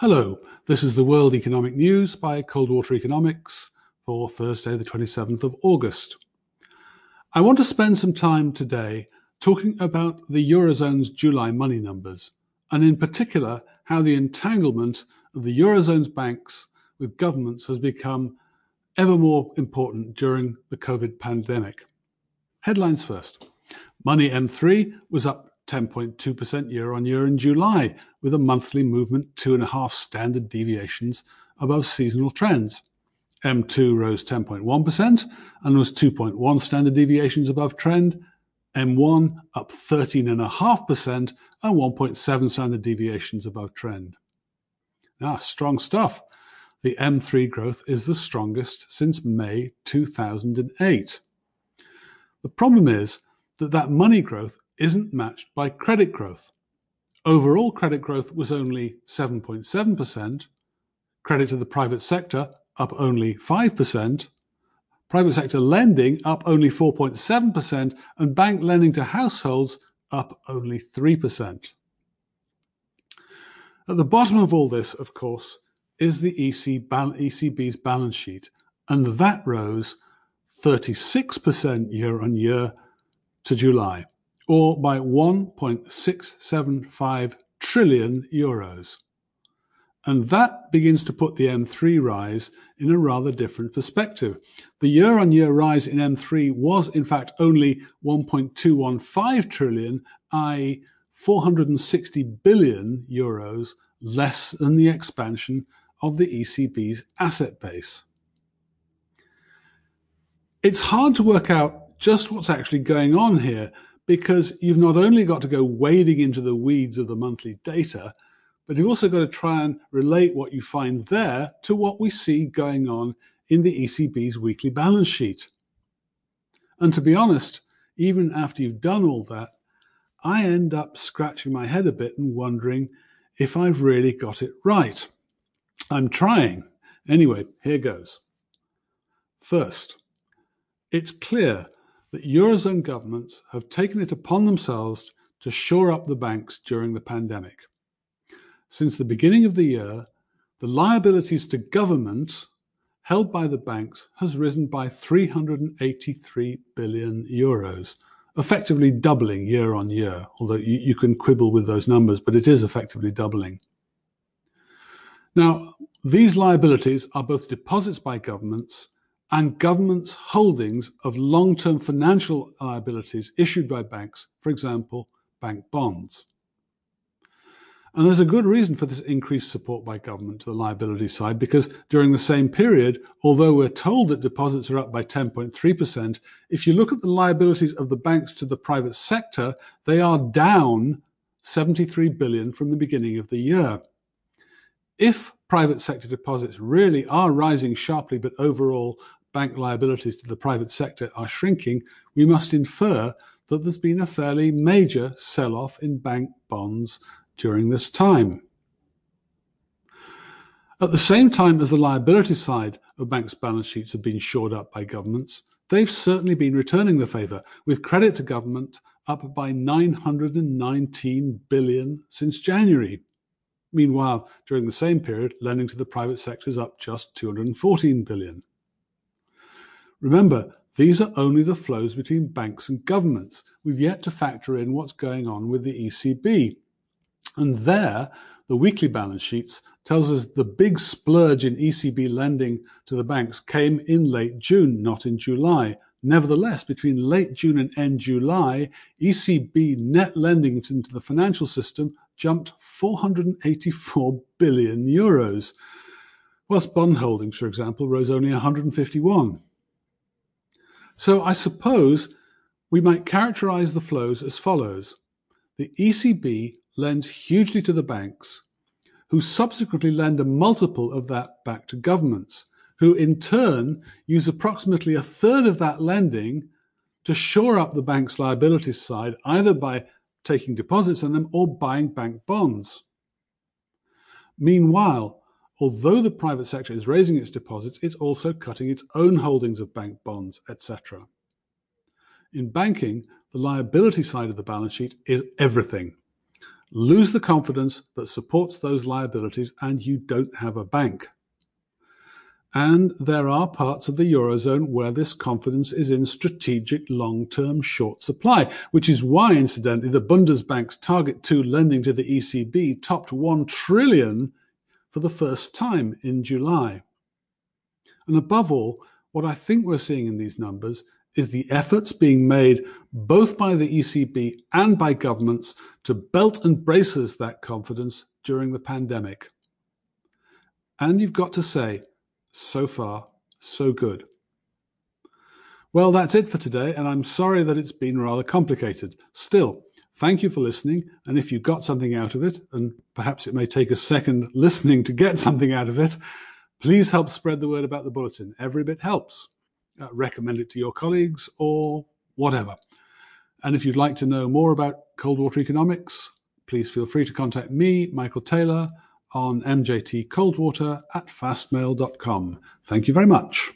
Hello, this is the World Economic News by Coldwater Economics for Thursday, the 27th of August. I want to spend some time today talking about the Eurozone's July money numbers, and in particular, how the entanglement of the Eurozone's banks with governments has become ever more important during the COVID pandemic. Headlines first. Money M3 was up 10.2% year on year in July, with a monthly movement two and a half standard deviations above seasonal trends. M2 rose 10.1% and was 2.1 standard deviations above trend. M1 up 13.5% and 1.7 standard deviations above trend. Ah, strong stuff. The M3 growth is the strongest since May 2008. The problem is that that money growth isn't matched by credit growth. Overall credit growth was only 7.7%, credit to the private sector up only 5%, private sector lending up only 4.7%, and bank lending to households up only 3%. At the bottom of all this, of course, is the ECB's balance sheet, and that rose 36% year on year to July or by 1.675 trillion euros. And that begins to put the M3 rise in a rather different perspective. The year on year rise in M3 was, in fact, only 1.215 trillion, i.e., 460 billion euros less than the expansion of the ECB's asset base. It's hard to work out just what's actually going on here because you've not only got to go wading into the weeds of the monthly data, but you've also got to try and relate what you find there to what we see going on in the ECB's weekly balance sheet. And to be honest, even after you've done all that, I end up scratching my head a bit and wondering if I've really got it right. I'm trying. Anyway, here goes. First, it's clear that Eurozone governments have taken it upon themselves to shore up the banks during the pandemic. Since the beginning of the year, the liabilities to government held by the banks has risen by 383 billion euros, effectively doubling year on year, although you, you, can quibble with those numbers, but it is effectively doubling. Now, these liabilities are both deposits by governments and governments' holdings of long term financial liabilities issued by banks, for example, bank bonds. And there's a good reason for this increased support by government to the liability side because during the same period, although we're told that deposits are up by 10.3%, if you look at the liabilities of the banks to the private sector, they are down 73 billion from the beginning of the year. If private sector deposits really are rising sharply, but overall bank liabilities to the private sector are shrinking, we must infer that there's been a fairly major sell off in bank bonds during this time. At the same time as the liability side of banks' balance sheets have been shored up by governments, they've certainly been returning the favour, with credit to government up by 919 billion since January. Meanwhile, during the same period, lending to the private sector is up just 214 billion. Remember, these are only the flows between banks and governments. We've yet to factor in what's going on with the ECB. And there, the weekly balance sheets tells us the big splurge in ECB lending to the banks came in late June, not in July. Nevertheless, between late June and end July, ECB net lending into the financial system jumped 484 billion euros, whilst bond holdings, for example, rose only 151. So I suppose we might characterize the flows as follows. The ECB lends hugely to the banks, who subsequently lend a multiple of that back to governments, who in turn use approximately a third of that lending to shore up the bank's liabilities side, either by taking deposits on them or buying bank bonds. Meanwhile, although the private sector is raising its deposits, it's also cutting its own holdings of bank bonds, etc. In banking, the liability side of the balance sheet is everything. lose the confidence that supports those liabilities, and you don't have a bank. And there are parts of the Eurozone where this confidence is in strategic long term short supply, which is why, incidentally, the Bundesbank's Target 2 lending to the ECB topped 1 trillion for the first time in July. And above all, what I think we're seeing in these numbers is the efforts being made both by the ECB and by governments to belt and braces that confidence during the pandemic. And you've got to say, so far, so good. Well, that's it for today, and I'm sorry that it's been rather complicated. Still, thank you for listening, and if you got something out of it, and perhaps it may take a second listening to get something out of it, please help spread the word about the bulletin. Every bit helps. Uh, recommend it to your colleagues or whatever. And if you'd like to know more about Coldwater Economics, please feel free to contact me, Michael Taylor, on mjtcoldwater at fastmail.com. Thank you very much.